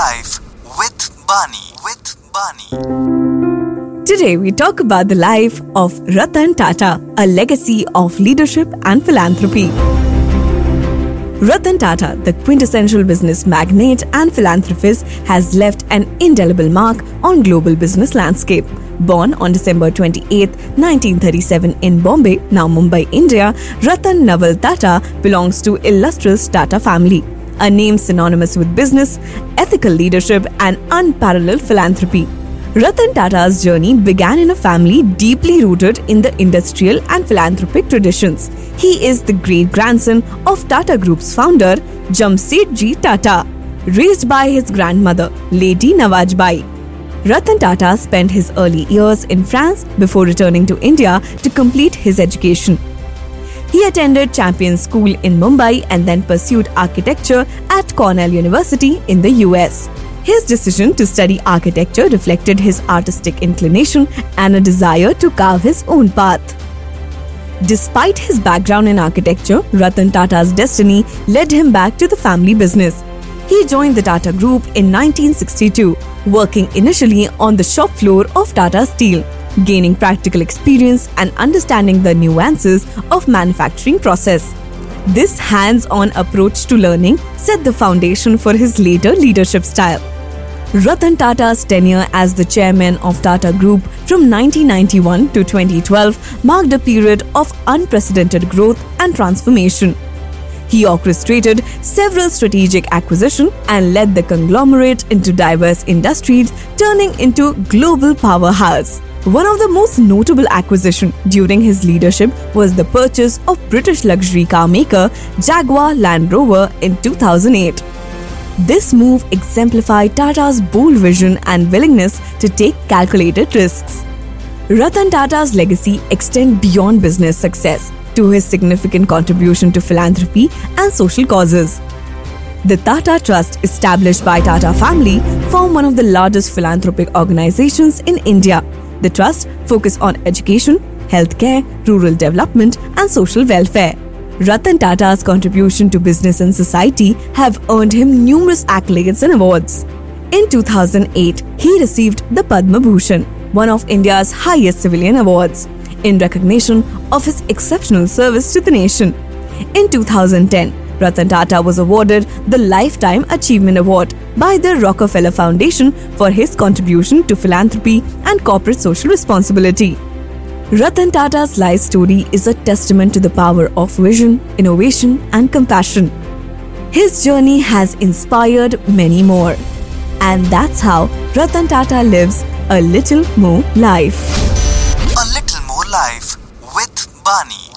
life with Bani. With Bani. Today, we talk about the life of Ratan Tata, a legacy of leadership and philanthropy. Ratan Tata, the quintessential business magnate and philanthropist, has left an indelible mark on global business landscape. Born on December 28, 1937 in Bombay, now Mumbai, India, Ratan Naval Tata belongs to illustrious Tata family, a name synonymous with business, ethical leadership and unparalleled philanthropy. Ratan Tata's journey began in a family deeply rooted in the industrial and philanthropic traditions. He is the great grandson of Tata Group's founder, Jamsetji Tata, raised by his grandmother, Lady Navajbai. Ratan Tata spent his early years in France before returning to India to complete his education. He attended Campion School in Mumbai and then pursued architecture at Cornell University in the US. His decision to study architecture reflected his artistic inclination and a desire to carve his own path. Despite his background in architecture, Ratan Tata's destiny led him back to the family business. He joined the Tata Group in 1962, working initially on the shop floor of Tata Steel, gaining practical experience and understanding the nuances of manufacturing process. This hands-on approach to learning set the foundation for his later leadership style. Ratan Tata's tenure as the chairman of Tata Group from 1991 to 2012 marked a period of unprecedented growth and transformation. He orchestrated several strategic acquisitions and led the conglomerate into diverse industries, turning into global powerhouse. One of the most notable acquisitions during his leadership was the purchase of British luxury car maker Jaguar Land Rover in 2008. This move exemplified Tata's bold vision and willingness to take calculated risks. Ratan Tata's legacy extends beyond business success to his significant contribution to philanthropy and social causes. The Tata Trust, established by Tata family, form one of the largest philanthropic organizations in India. The trust focus on education, healthcare, rural development, and social welfare. Ratan Tata's contribution to business and society have earned him numerous accolades and awards. In 2008, he received the Padma Bhushan, one of India's highest civilian awards, in recognition of his exceptional service to the nation. In 2010, Ratan Tata was awarded the Lifetime Achievement Award by the Rockefeller Foundation for his contribution to philanthropy and corporate social responsibility. Ratan Tata's life story is a testament to the power of vision, innovation, and compassion. His journey has inspired many more. And that's how Ratan Tata lives a little more life. A little more life with Bani.